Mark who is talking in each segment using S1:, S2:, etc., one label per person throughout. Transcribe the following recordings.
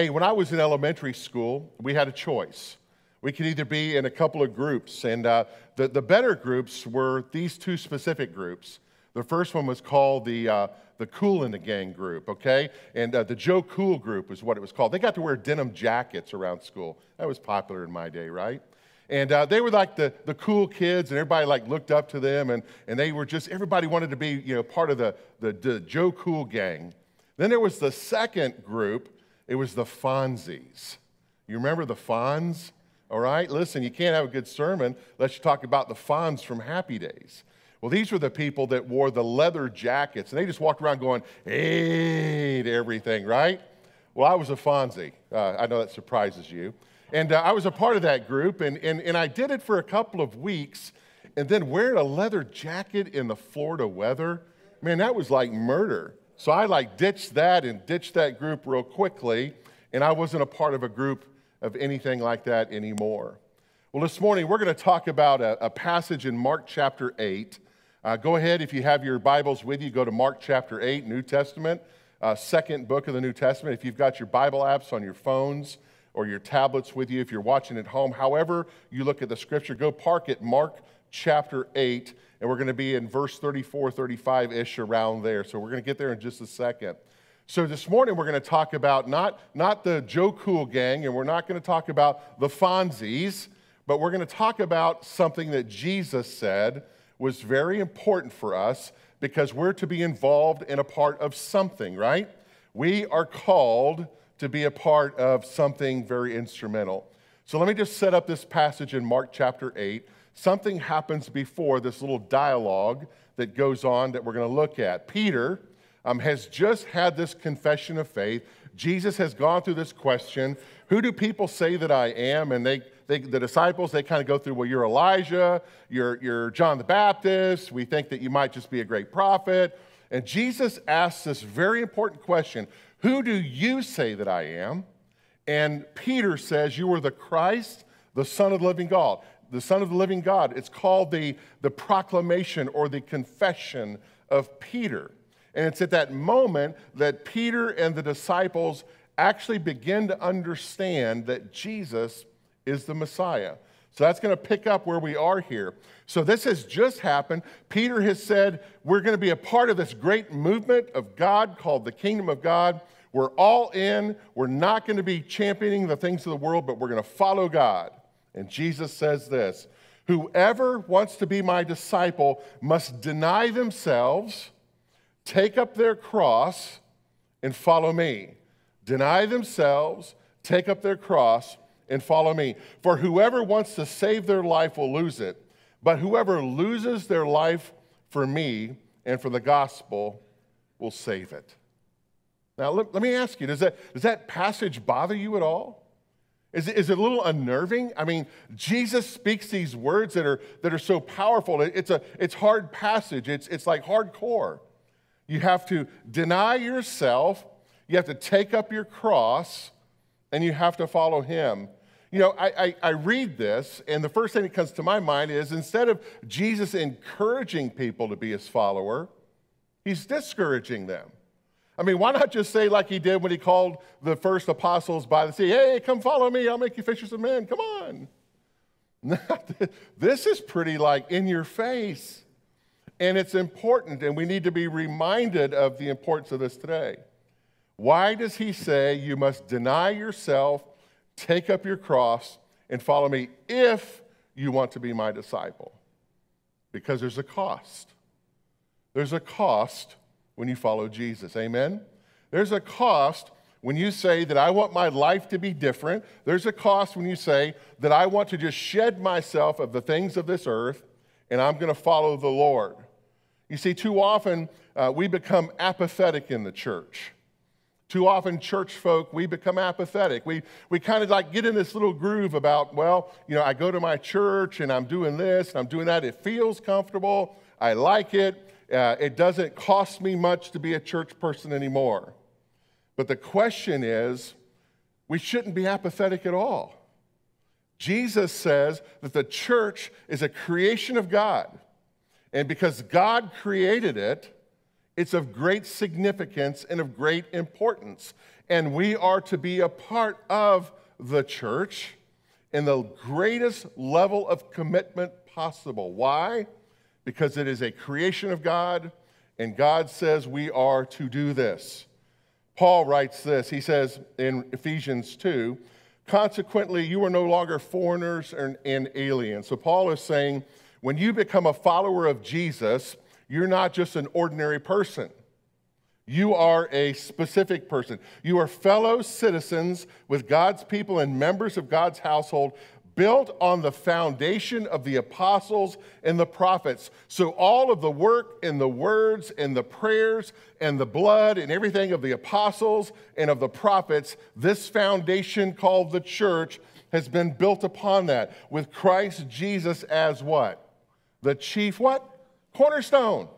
S1: Hey, when I was in elementary school, we had a choice. We could either be in a couple of groups, and uh, the, the better groups were these two specific groups. The first one was called the, uh, the Kool in the Gang group, okay? And uh, the Joe Cool group is what it was called. They got to wear denim jackets around school. That was popular in my day, right? And uh, they were like the, the cool kids, and everybody like looked up to them, and, and they were just, everybody wanted to be, you know, part of the, the, the Joe Cool gang. Then there was the second group, it was the Fonzies. You remember the Fonz? All right, listen, you can't have a good sermon unless you talk about the Fonz from Happy Days. Well, these were the people that wore the leather jackets, and they just walked around going, hey, to everything, right? Well, I was a Fonzie. Uh, I know that surprises you. And uh, I was a part of that group, and, and, and I did it for a couple of weeks. And then wearing a leather jacket in the Florida weather, man, that was like murder. So I like ditched that and ditched that group real quickly, and I wasn't a part of a group of anything like that anymore. Well, this morning we're going to talk about a, a passage in Mark chapter 8. Uh, go ahead, if you have your Bibles with you, go to Mark chapter 8, New Testament, uh, second book of the New Testament. If you've got your Bible apps on your phones, or your tablets with you if you're watching at home. However, you look at the scripture, go park at Mark chapter 8, and we're going to be in verse 34, 35 ish around there. So we're going to get there in just a second. So this morning we're going to talk about not, not the Joe Cool gang, and we're not going to talk about the Fonzies, but we're going to talk about something that Jesus said was very important for us because we're to be involved in a part of something, right? We are called to be a part of something very instrumental. So let me just set up this passage in Mark chapter 8. Something happens before this little dialogue that goes on that we're going to look at. Peter um, has just had this confession of faith. Jesus has gone through this question Who do people say that I am? And they, they the disciples, they kind of go through, Well, you're Elijah, you're, you're John the Baptist, we think that you might just be a great prophet. And Jesus asks this very important question who do you say that I am? And Peter says, You are the Christ, the Son of the living God. The Son of the living God. It's called the, the proclamation or the confession of Peter. And it's at that moment that Peter and the disciples actually begin to understand that Jesus is the Messiah. So that's going to pick up where we are here. So this has just happened. Peter has said, We're going to be a part of this great movement of God called the kingdom of God. We're all in. We're not going to be championing the things of the world, but we're going to follow God. And Jesus says this Whoever wants to be my disciple must deny themselves, take up their cross, and follow me. Deny themselves, take up their cross, and follow me. For whoever wants to save their life will lose it, but whoever loses their life for me and for the gospel will save it. Now, let, let me ask you does that, does that passage bother you at all? Is it, is it a little unnerving? I mean, Jesus speaks these words that are, that are so powerful. It's a it's hard passage, it's, it's like hardcore. You have to deny yourself, you have to take up your cross, and you have to follow him. You know, I, I, I, read this, and the first thing that comes to my mind is instead of Jesus encouraging people to be his follower, he's discouraging them. I mean, why not just say, like he did when he called the first apostles by the sea, hey, come follow me, I'll make you fishers of men, come on. this is pretty like in your face. And it's important, and we need to be reminded of the importance of this today. Why does he say you must deny yourself, take up your cross, and follow me if you want to be my disciple? Because there's a cost. There's a cost when you follow Jesus. Amen? There's a cost when you say that I want my life to be different. There's a cost when you say that I want to just shed myself of the things of this earth and I'm going to follow the Lord. You see, too often uh, we become apathetic in the church. Too often, church folk, we become apathetic. We, we kind of like get in this little groove about, well, you know, I go to my church and I'm doing this and I'm doing that. It feels comfortable. I like it. Uh, it doesn't cost me much to be a church person anymore. But the question is, we shouldn't be apathetic at all. Jesus says that the church is a creation of God. And because God created it, It's of great significance and of great importance. And we are to be a part of the church in the greatest level of commitment possible. Why? Because it is a creation of God, and God says we are to do this. Paul writes this. He says in Ephesians 2 Consequently, you are no longer foreigners and aliens. So, Paul is saying when you become a follower of Jesus, you're not just an ordinary person. You are a specific person. You are fellow citizens with God's people and members of God's household, built on the foundation of the apostles and the prophets. So, all of the work and the words and the prayers and the blood and everything of the apostles and of the prophets, this foundation called the church has been built upon that with Christ Jesus as what? The chief what? Cornerstone.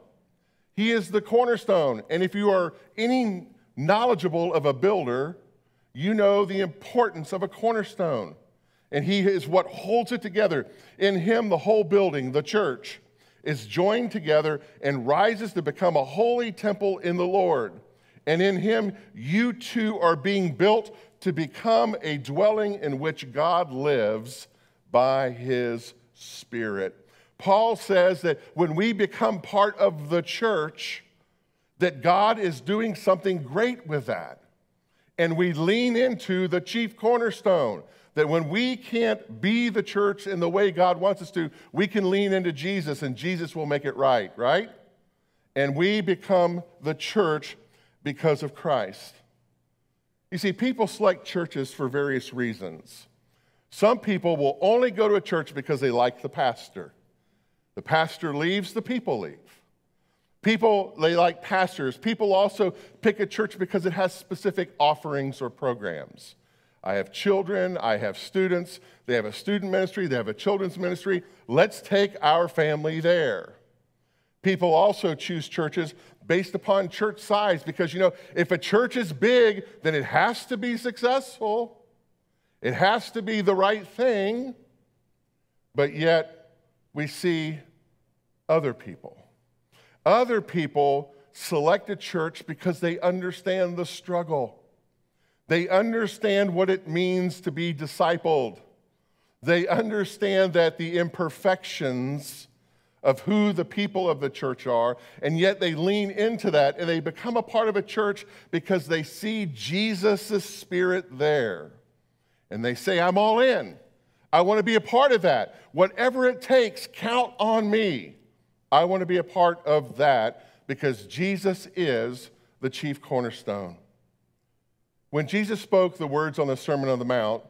S1: He is the cornerstone. And if you are any knowledgeable of a builder, you know the importance of a cornerstone. And he is what holds it together. In him, the whole building, the church, is joined together and rises to become a holy temple in the Lord. And in him, you too are being built to become a dwelling in which God lives by his Spirit. Paul says that when we become part of the church, that God is doing something great with that. And we lean into the chief cornerstone. That when we can't be the church in the way God wants us to, we can lean into Jesus and Jesus will make it right, right? And we become the church because of Christ. You see, people select churches for various reasons. Some people will only go to a church because they like the pastor. The pastor leaves, the people leave. People, they like pastors. People also pick a church because it has specific offerings or programs. I have children, I have students, they have a student ministry, they have a children's ministry. Let's take our family there. People also choose churches based upon church size because, you know, if a church is big, then it has to be successful, it has to be the right thing, but yet we see other people. Other people select a church because they understand the struggle. They understand what it means to be discipled. They understand that the imperfections of who the people of the church are, and yet they lean into that and they become a part of a church because they see Jesus' spirit there. And they say, I'm all in. I want to be a part of that. Whatever it takes, count on me. I want to be a part of that because Jesus is the chief cornerstone. When Jesus spoke the words on the Sermon on the Mount,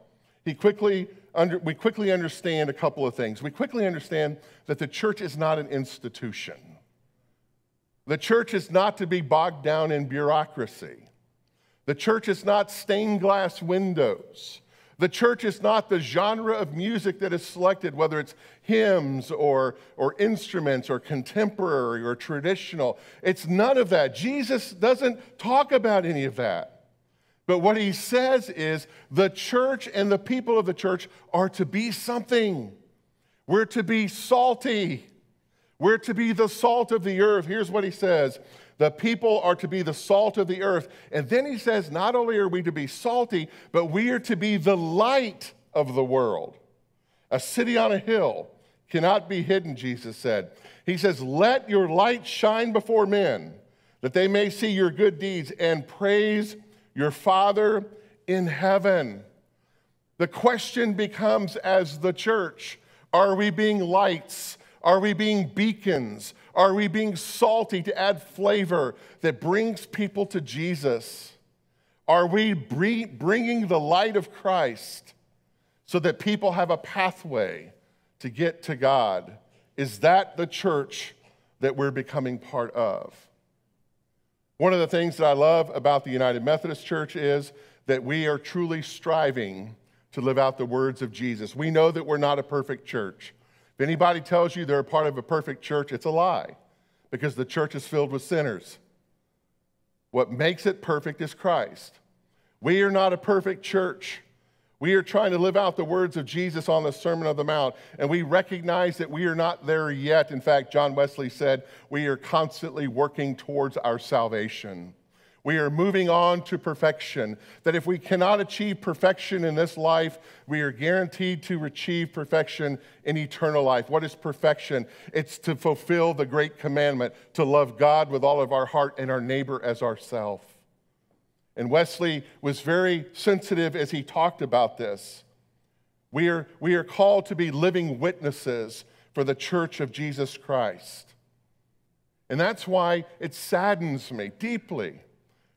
S1: he quickly under, we quickly understand a couple of things. We quickly understand that the church is not an institution. The church is not to be bogged down in bureaucracy. The church is not stained glass windows. The church is not the genre of music that is selected, whether it's hymns or, or instruments or contemporary or traditional. It's none of that. Jesus doesn't talk about any of that. But what he says is the church and the people of the church are to be something. We're to be salty. We're to be the salt of the earth. Here's what he says the people are to be the salt of the earth. And then he says, not only are we to be salty, but we are to be the light of the world. A city on a hill cannot be hidden, Jesus said. He says, Let your light shine before men, that they may see your good deeds and praise your Father in heaven. The question becomes as the church are we being lights? Are we being beacons? Are we being salty to add flavor that brings people to Jesus? Are we bringing the light of Christ so that people have a pathway to get to God? Is that the church that we're becoming part of? One of the things that I love about the United Methodist Church is that we are truly striving to live out the words of Jesus. We know that we're not a perfect church. If anybody tells you they're a part of a perfect church, it's a lie because the church is filled with sinners. What makes it perfect is Christ. We are not a perfect church. We are trying to live out the words of Jesus on the Sermon on the Mount, and we recognize that we are not there yet. In fact, John Wesley said, We are constantly working towards our salvation. We are moving on to perfection. That if we cannot achieve perfection in this life, we are guaranteed to achieve perfection in eternal life. What is perfection? It's to fulfill the great commandment to love God with all of our heart and our neighbor as ourself. And Wesley was very sensitive as he talked about this. We are, we are called to be living witnesses for the church of Jesus Christ. And that's why it saddens me deeply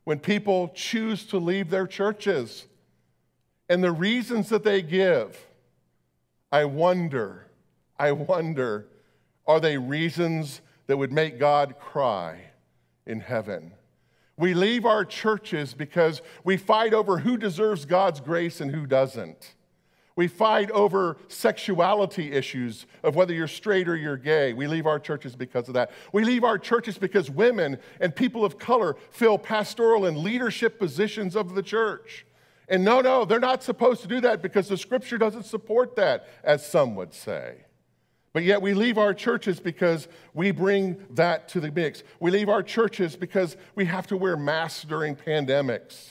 S1: when people choose to leave their churches and the reasons that they give, I wonder, I wonder, are they reasons that would make God cry in heaven? We leave our churches because we fight over who deserves God's grace and who doesn't. We fight over sexuality issues of whether you're straight or you're gay. We leave our churches because of that. We leave our churches because women and people of color fill pastoral and leadership positions of the church. And no, no, they're not supposed to do that because the scripture doesn't support that, as some would say. But yet we leave our churches because we bring that to the mix. We leave our churches because we have to wear masks during pandemics.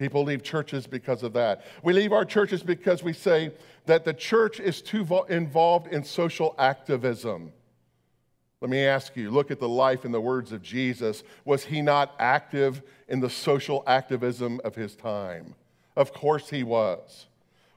S1: People leave churches because of that. We leave our churches because we say that the church is too involved in social activism. Let me ask you look at the life and the words of Jesus. Was he not active in the social activism of his time? Of course he was.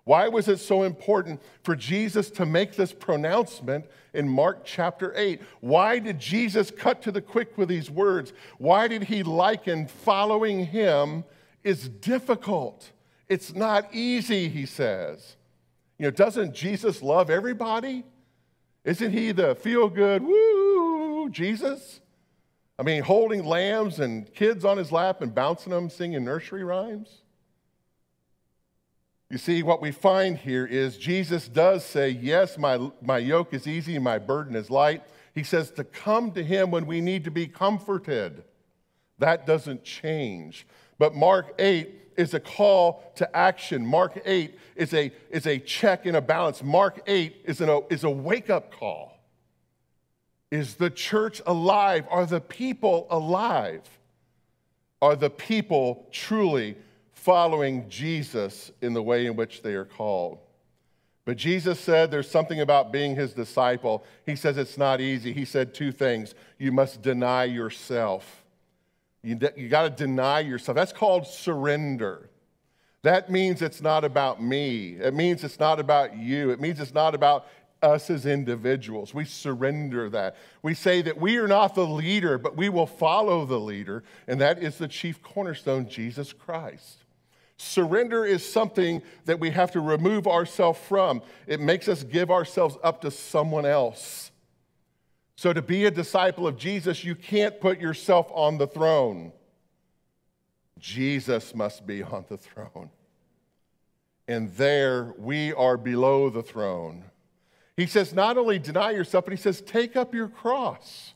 S1: Why was it so important for Jesus to make this pronouncement in Mark chapter 8? Why did Jesus cut to the quick with these words? Why did he liken following him is difficult. It's not easy, he says. You know, doesn't Jesus love everybody? Isn't he the feel good, woo, Jesus? I mean, holding lambs and kids on his lap and bouncing them, singing nursery rhymes? You see, what we find here is Jesus does say, Yes, my, my yoke is easy my burden is light. He says to come to him when we need to be comforted. That doesn't change. But Mark 8 is a call to action. Mark 8 is a, is a check and a balance. Mark 8 is, an, is a wake up call. Is the church alive? Are the people alive? Are the people truly following Jesus in the way in which they are called? But Jesus said there's something about being his disciple. He says it's not easy. He said two things you must deny yourself you, de- you got to deny yourself. That's called surrender. That means it's not about me. It means it's not about you. It means it's not about us as individuals. We surrender that. We say that we are not the leader, but we will follow the leader, and that is the chief cornerstone, Jesus Christ. Surrender is something that we have to remove ourselves from. It makes us give ourselves up to someone else. So, to be a disciple of Jesus, you can't put yourself on the throne. Jesus must be on the throne. And there we are below the throne. He says, not only deny yourself, but he says, take up your cross.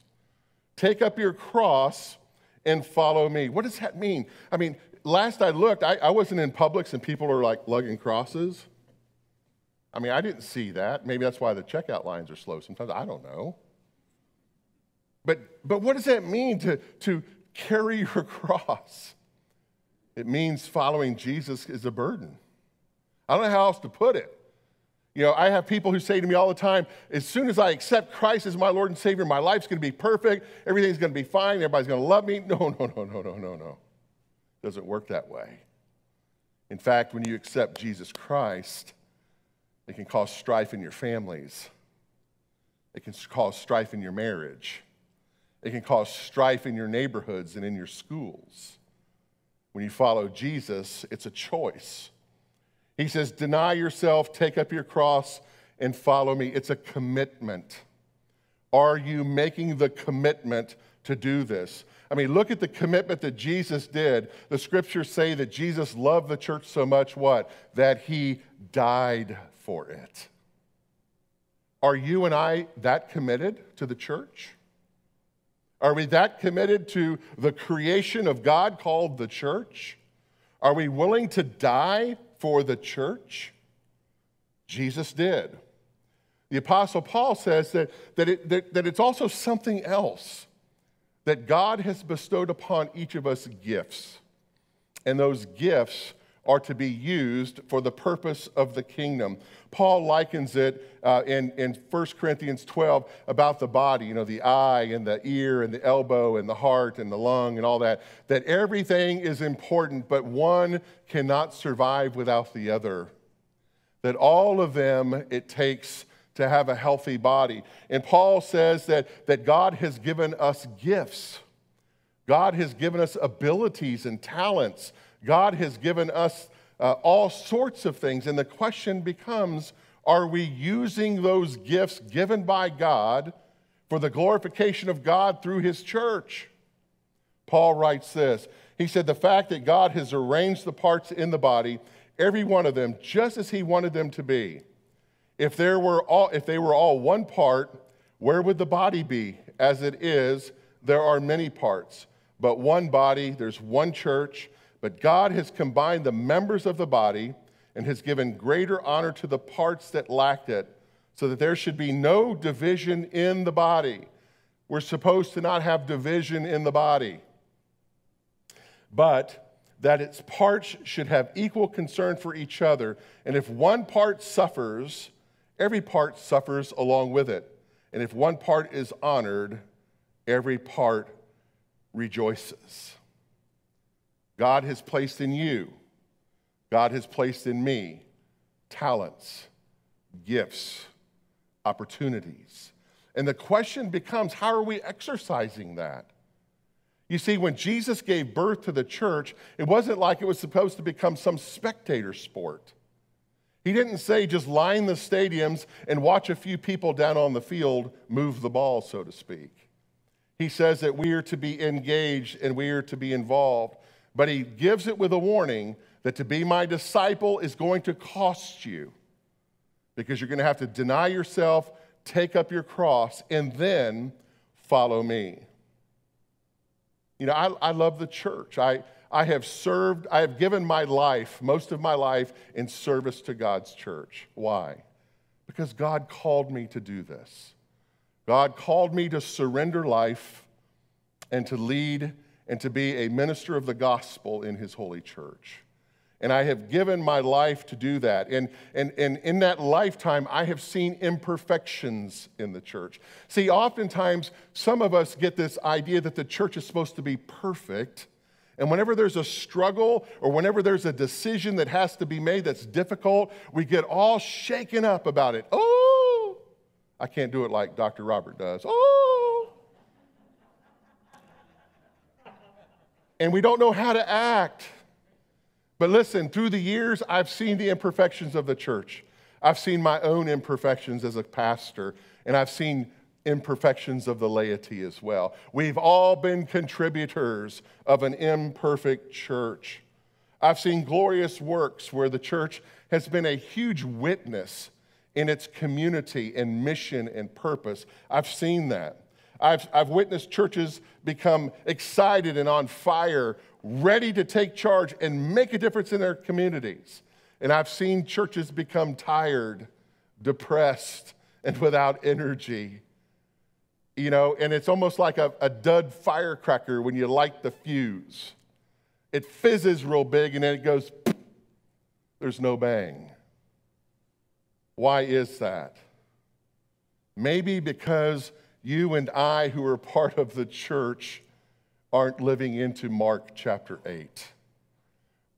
S1: Take up your cross and follow me. What does that mean? I mean, last I looked, I, I wasn't in Publix and people are like lugging crosses. I mean, I didn't see that. Maybe that's why the checkout lines are slow sometimes. I don't know. But, but what does that mean to, to carry your cross? It means following Jesus is a burden. I don't know how else to put it. You know, I have people who say to me all the time, as soon as I accept Christ as my Lord and Savior, my life's going to be perfect, everything's going to be fine, everybody's going to love me. No, no, no, no, no, no, no. Doesn't work that way. In fact, when you accept Jesus Christ, it can cause strife in your families. It can cause strife in your marriage. It can cause strife in your neighborhoods and in your schools. When you follow Jesus, it's a choice. He says, Deny yourself, take up your cross, and follow me. It's a commitment. Are you making the commitment to do this? I mean, look at the commitment that Jesus did. The scriptures say that Jesus loved the church so much, what? That he died for it. Are you and I that committed to the church? Are we that committed to the creation of God called the church? Are we willing to die for the church? Jesus did. The Apostle Paul says that, that, it, that, that it's also something else, that God has bestowed upon each of us gifts. And those gifts are to be used for the purpose of the kingdom. Paul likens it uh, in, in 1 Corinthians 12 about the body, you know, the eye and the ear and the elbow and the heart and the lung and all that, that everything is important, but one cannot survive without the other. That all of them it takes to have a healthy body. And Paul says that, that God has given us gifts. God has given us abilities and talents God has given us uh, all sorts of things. And the question becomes are we using those gifts given by God for the glorification of God through His church? Paul writes this. He said, The fact that God has arranged the parts in the body, every one of them, just as He wanted them to be. If, there were all, if they were all one part, where would the body be? As it is, there are many parts, but one body, there's one church but God has combined the members of the body and has given greater honor to the parts that lacked it, so that there should be no division in the body. We're supposed to not have division in the body, but that its parts should have equal concern for each other. And if one part suffers, every part suffers along with it. And if one part is honored, every part rejoices. God has placed in you, God has placed in me talents, gifts, opportunities. And the question becomes how are we exercising that? You see, when Jesus gave birth to the church, it wasn't like it was supposed to become some spectator sport. He didn't say just line the stadiums and watch a few people down on the field move the ball, so to speak. He says that we are to be engaged and we are to be involved. But he gives it with a warning that to be my disciple is going to cost you because you're going to have to deny yourself, take up your cross, and then follow me. You know, I, I love the church. I, I have served, I have given my life, most of my life, in service to God's church. Why? Because God called me to do this. God called me to surrender life and to lead and to be a minister of the gospel in his holy church. And I have given my life to do that. And, and, and in that lifetime, I have seen imperfections in the church. See, oftentimes, some of us get this idea that the church is supposed to be perfect. And whenever there's a struggle or whenever there's a decision that has to be made that's difficult, we get all shaken up about it. Oh, I can't do it like Dr. Robert does. Oh, and we don't know how to act. But listen, through the years, I've seen the imperfections of the church. I've seen my own imperfections as a pastor, and I've seen imperfections of the laity as well. We've all been contributors of an imperfect church. I've seen glorious works where the church has been a huge witness in its community and mission and purpose. I've seen that. I've, I've witnessed churches become excited and on fire, ready to take charge and make a difference in their communities. And I've seen churches become tired, depressed, and without energy. You know, and it's almost like a, a dud firecracker when you light the fuse. It fizzes real big and then it goes, there's no bang. Why is that? Maybe because you and I, who are part of the church, aren't living into Mark chapter 8?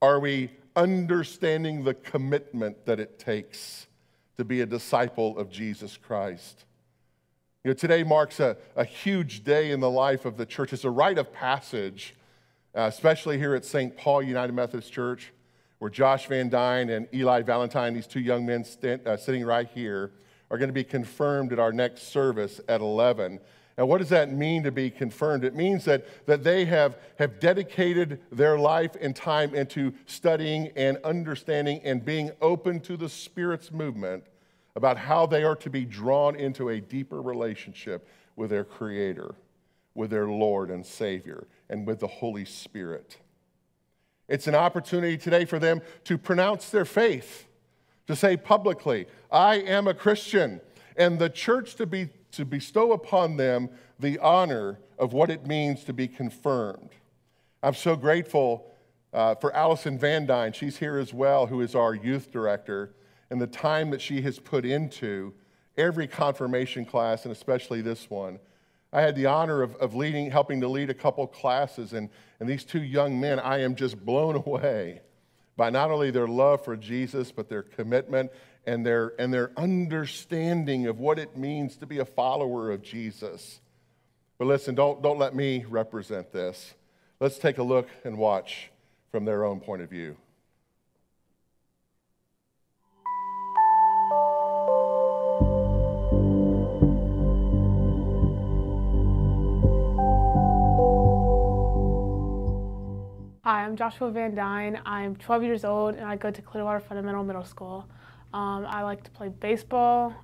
S1: Are we understanding the commitment that it takes to be a disciple of Jesus Christ? You know, today marks a, a huge day in the life of the church. It's a rite of passage, uh, especially here at St. Paul United Methodist Church, where Josh Van Dyne and Eli Valentine, these two young men stand, uh, sitting right here, are going to be confirmed at our next service at 11. And what does that mean to be confirmed? It means that, that they have, have dedicated their life and time into studying and understanding and being open to the Spirit's movement about how they are to be drawn into a deeper relationship with their Creator, with their Lord and Savior, and with the Holy Spirit. It's an opportunity today for them to pronounce their faith, to say publicly, I am a Christian, and the church to, be, to bestow upon them the honor of what it means to be confirmed. I'm so grateful uh, for Allison Van Dyne. She's here as well, who is our youth director, and the time that she has put into every confirmation class, and especially this one. I had the honor of, of leading, helping to lead a couple classes, and, and these two young men, I am just blown away by not only their love for Jesus, but their commitment and their, and their understanding of what it means to be a follower of Jesus. But listen, don't, don't let me represent this. Let's take a look and watch from their own point of view.
S2: I'm Joshua Van Dyne. I'm 12 years old and I go to Clearwater Fundamental Middle School. Um, I like to play baseball.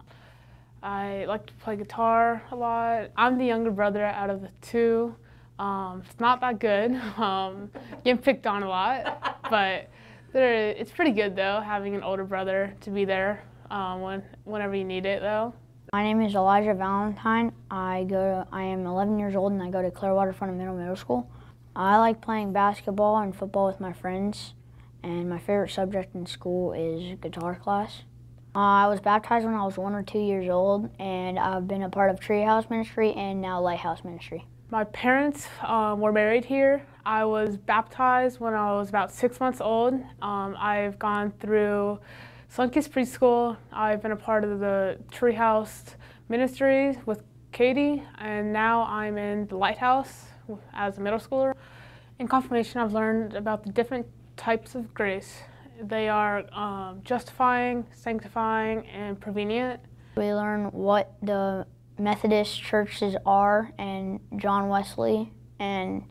S2: I like to play guitar a lot. I'm the younger brother out of the two. Um, it's not that good. Um, getting picked on a lot, but it's pretty good though having an older brother to be there um, when, whenever you need it though.
S3: My name is Elijah Valentine. I go. To, I am 11 years old and I go to Clearwater Fundamental Middle School. I like playing basketball and football with my friends, and my favorite subject in school is guitar class. Uh, I was baptized when I was one or two years old, and I've been a part of Treehouse Ministry and now Lighthouse Ministry.
S2: My parents um, were married here. I was baptized when I was about six months old. Um, I've gone through Sunkist Preschool. I've been a part of the Treehouse Ministry with Katie, and now I'm in the Lighthouse as a middle schooler. In confirmation, I've learned about the different types of grace. They are um, justifying, sanctifying, and prevenient.
S3: We learn what the Methodist churches are and John Wesley and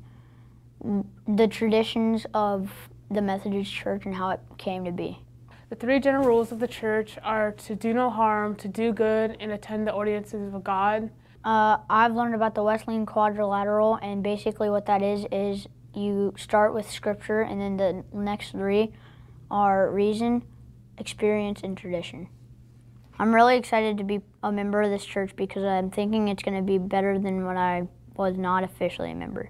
S3: the traditions of the Methodist church and how it came to be.
S2: The three general rules of the church are to do no harm, to do good, and attend the audiences of God.
S3: Uh, I've learned about the Wesleyan quadrilateral, and basically what that is is you start with scripture, and then the next three are reason, experience, and tradition. I'm really excited to be a member of this church because I'm thinking it's going to be better than when I was not officially a member.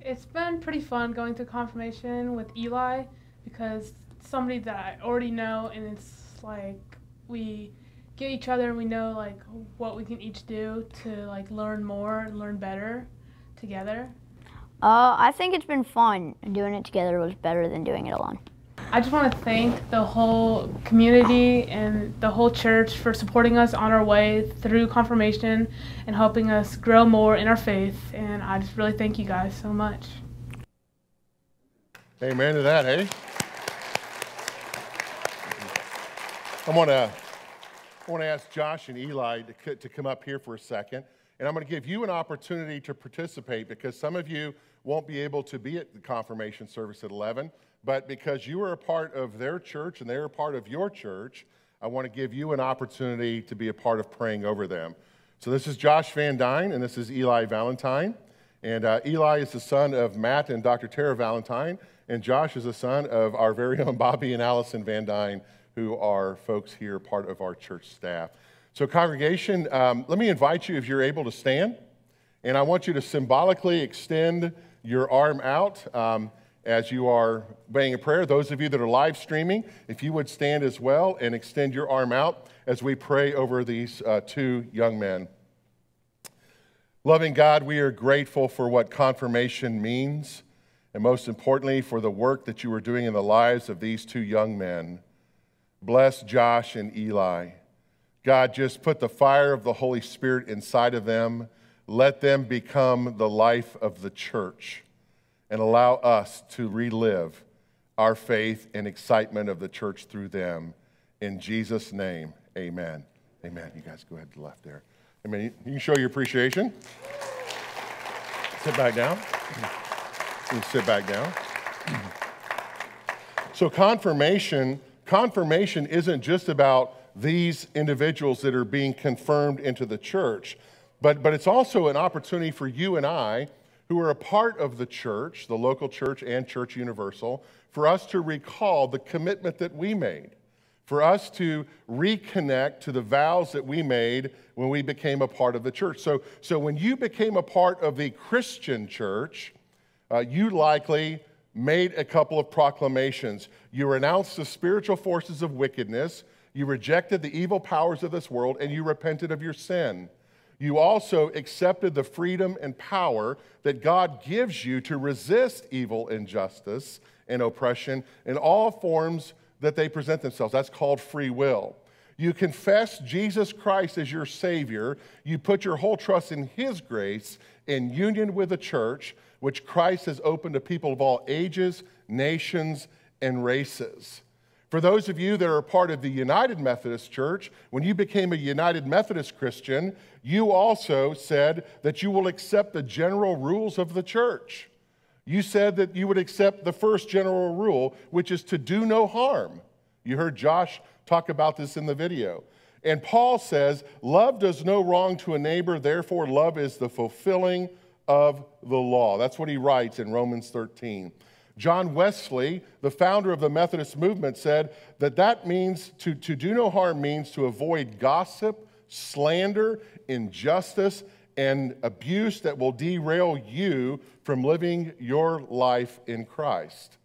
S2: It's been pretty fun going through confirmation with Eli because somebody that I already know, and it's like we get each other and we know like what we can each do to like learn more and learn better together?
S3: Uh, I think it's been fun. Doing it together was better than doing it alone.
S2: I just want to thank the whole community and the whole church for supporting us on our way through confirmation and helping us grow more in our faith. And I just really thank you guys so much.
S1: Amen to that, hey? I want to I want to ask Josh and Eli to, to come up here for a second. And I'm going to give you an opportunity to participate because some of you won't be able to be at the confirmation service at 11. But because you are a part of their church and they're a part of your church, I want to give you an opportunity to be a part of praying over them. So this is Josh Van Dyne and this is Eli Valentine. And uh, Eli is the son of Matt and Dr. Tara Valentine. And Josh is the son of our very own Bobby and Allison Van Dyne who are folks here, part of our church staff. So, congregation, um, let me invite you if you're able to stand. And I want you to symbolically extend your arm out um, as you are praying a prayer. Those of you that are live streaming, if you would stand as well and extend your arm out as we pray over these uh, two young men. Loving God, we are grateful for what confirmation means, and most importantly, for the work that you are doing in the lives of these two young men. Bless Josh and Eli. God, just put the fire of the Holy Spirit inside of them. Let them become the life of the church and allow us to relive our faith and excitement of the church through them. In Jesus' name, amen. Amen. You guys go ahead to the left there. Amen. You can show your appreciation. Sit back down. You sit back down. So, confirmation confirmation isn't just about these individuals that are being confirmed into the church, but, but it's also an opportunity for you and I who are a part of the church, the local church and Church Universal, for us to recall the commitment that we made, for us to reconnect to the vows that we made when we became a part of the church. So, so when you became a part of the Christian church, uh, you likely made a couple of proclamations. You renounced the spiritual forces of wickedness, you rejected the evil powers of this world, and you repented of your sin. You also accepted the freedom and power that God gives you to resist evil injustice and oppression in all forms that they present themselves. That's called free will. You confess Jesus Christ as your Savior. You put your whole trust in His grace in union with the church, which Christ has opened to people of all ages, nations, and races. For those of you that are part of the United Methodist Church, when you became a United Methodist Christian, you also said that you will accept the general rules of the church. You said that you would accept the first general rule, which is to do no harm. You heard Josh talk about this in the video. And Paul says, Love does no wrong to a neighbor, therefore, love is the fulfilling of the law. That's what he writes in Romans 13. John Wesley, the founder of the Methodist movement, said that that means to, to do no harm means to avoid gossip, slander, injustice, and abuse that will derail you from living your life in Christ.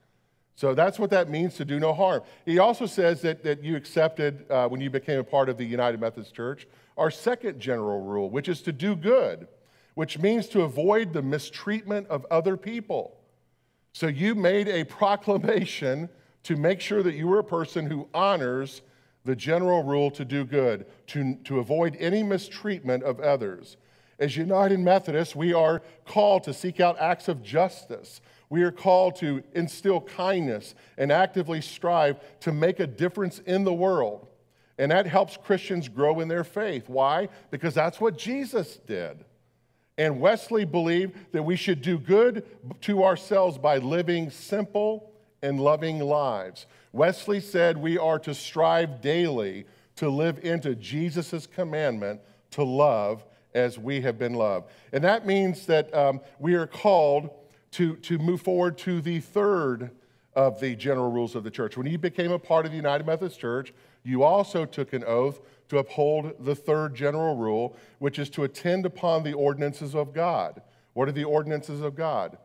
S1: So that's what that means to do no harm. He also says that, that you accepted, uh, when you became a part of the United Methodist Church, our second general rule, which is to do good, which means to avoid the mistreatment of other people. So you made a proclamation to make sure that you were a person who honors the general rule to do good, to, to avoid any mistreatment of others. As United Methodists, we are called to seek out acts of justice. We are called to instill kindness and actively strive to make a difference in the world. And that helps Christians grow in their faith. Why? Because that's what Jesus did. And Wesley believed that we should do good to ourselves by living simple and loving lives. Wesley said we are to strive daily to live into Jesus' commandment to love as we have been loved. And that means that um, we are called to, to move forward to the third of the general rules of the church. When you became a part of the United Methodist Church, you also took an oath to uphold the third general rule, which is to attend upon the ordinances of God. What are the ordinances of God?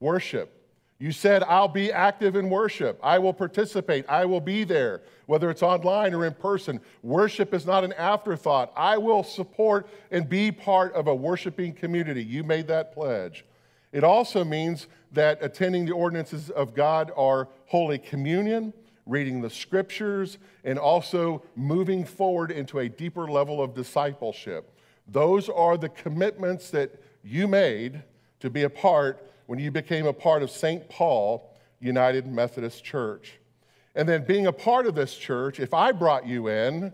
S1: Worship. You said, I'll be active in worship. I will participate. I will be there, whether it's online or in person. Worship is not an afterthought. I will support and be part of a worshiping community. You made that pledge. It also means that attending the ordinances of God are Holy Communion, reading the scriptures, and also moving forward into a deeper level of discipleship. Those are the commitments that you made to be a part when you became a part of St. Paul United Methodist Church. And then, being a part of this church, if I brought you in,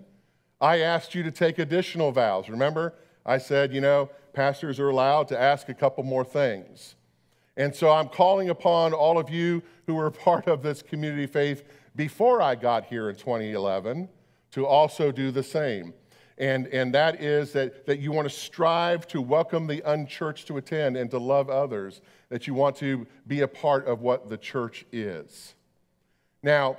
S1: I asked you to take additional vows. Remember, I said, you know, pastors are allowed to ask a couple more things. And so I'm calling upon all of you who are part of this community faith before I got here in 2011 to also do the same. And, and that is that, that you want to strive to welcome the unchurched to attend and to love others, that you want to be a part of what the church is. Now,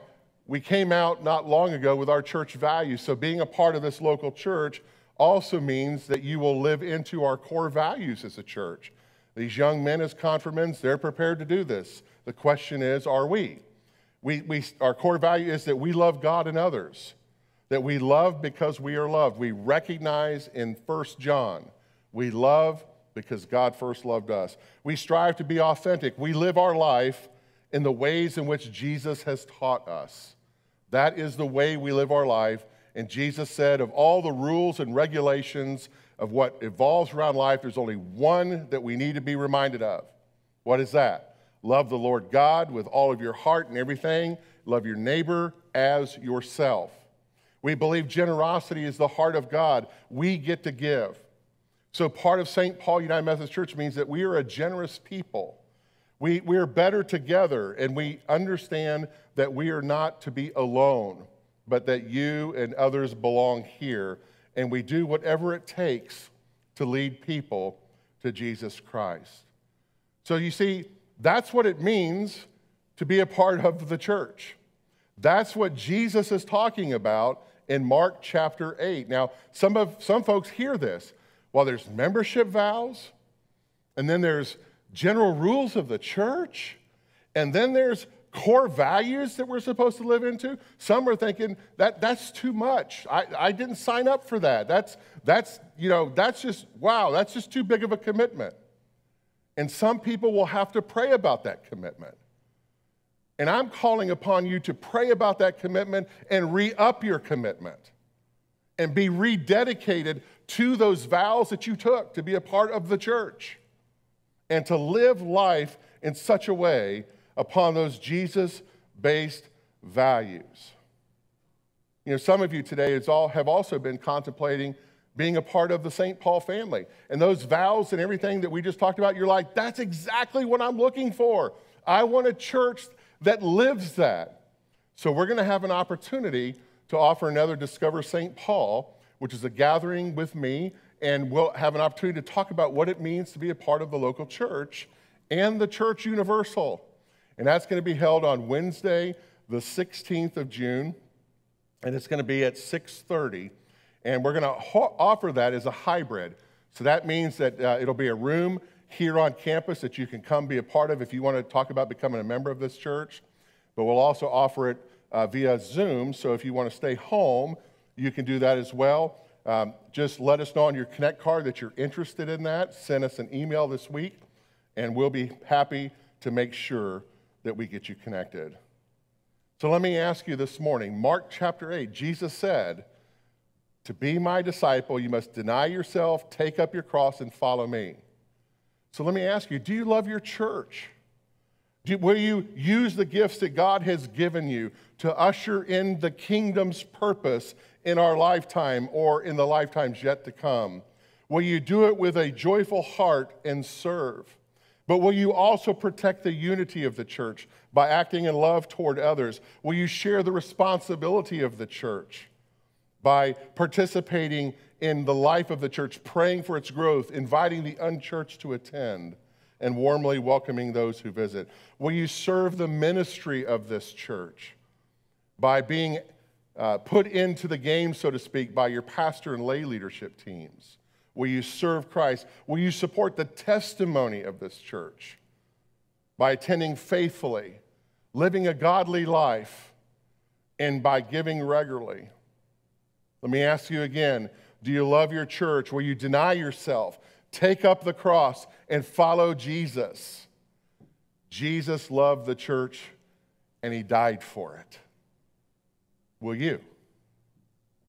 S1: we came out not long ago with our church values, so being a part of this local church also means that you will live into our core values as a church. These young men as confirmants, they're prepared to do this. The question is, are we? We, we, our core value is that we love God and others, that we love because we are loved. We recognize in 1 John, we love because God first loved us. We strive to be authentic. We live our life in the ways in which Jesus has taught us. That is the way we live our life. And Jesus said, of all the rules and regulations of what evolves around life, there's only one that we need to be reminded of. What is that? Love the Lord God with all of your heart and everything. Love your neighbor as yourself. We believe generosity is the heart of God. We get to give. So, part of St. Paul United Methodist Church means that we are a generous people. We, we are better together, and we understand that we are not to be alone, but that you and others belong here, and we do whatever it takes to lead people to Jesus Christ. So you see, that's what it means to be a part of the church. That's what Jesus is talking about in Mark chapter 8. Now, some, of, some folks hear this. Well, there's membership vows, and then there's general rules of the church, and then there's core values that we're supposed to live into. Some are thinking that that's too much. I, I didn't sign up for that. That's, that's, you know, that's just, wow, that's just too big of a commitment. And some people will have to pray about that commitment. And I'm calling upon you to pray about that commitment and re up your commitment and be rededicated to those vows that you took to be a part of the church and to live life in such a way upon those Jesus based values. You know, some of you today all, have also been contemplating being a part of the St. Paul family. And those vows and everything that we just talked about, you're like, that's exactly what I'm looking for. I want a church that lives that. So we're going to have an opportunity to offer another Discover St. Paul, which is a gathering with me, and we'll have an opportunity to talk about what it means to be a part of the local church and the Church Universal. And that's going to be held on Wednesday, the 16th of June, and it's going to be at 6:30. And we're going to ho- offer that as a hybrid. So that means that uh, it'll be a room here on campus that you can come be a part of if you want to talk about becoming a member of this church. But we'll also offer it uh, via Zoom. So if you want to stay home, you can do that as well. Um, just let us know on your Connect card that you're interested in that. Send us an email this week, and we'll be happy to make sure that we get you connected. So let me ask you this morning Mark chapter 8, Jesus said, To be my disciple, you must deny yourself, take up your cross, and follow me. So let me ask you do you love your church? Do, will you use the gifts that God has given you to usher in the kingdom's purpose in our lifetime or in the lifetimes yet to come? Will you do it with a joyful heart and serve? But will you also protect the unity of the church by acting in love toward others? Will you share the responsibility of the church by participating in the life of the church, praying for its growth, inviting the unchurched to attend, and warmly welcoming those who visit? Will you serve the ministry of this church by being uh, put into the game, so to speak, by your pastor and lay leadership teams? Will you serve Christ? Will you support the testimony of this church by attending faithfully, living a godly life, and by giving regularly? Let me ask you again do you love your church? Will you deny yourself, take up the cross, and follow Jesus? Jesus loved the church and he died for it. Will you?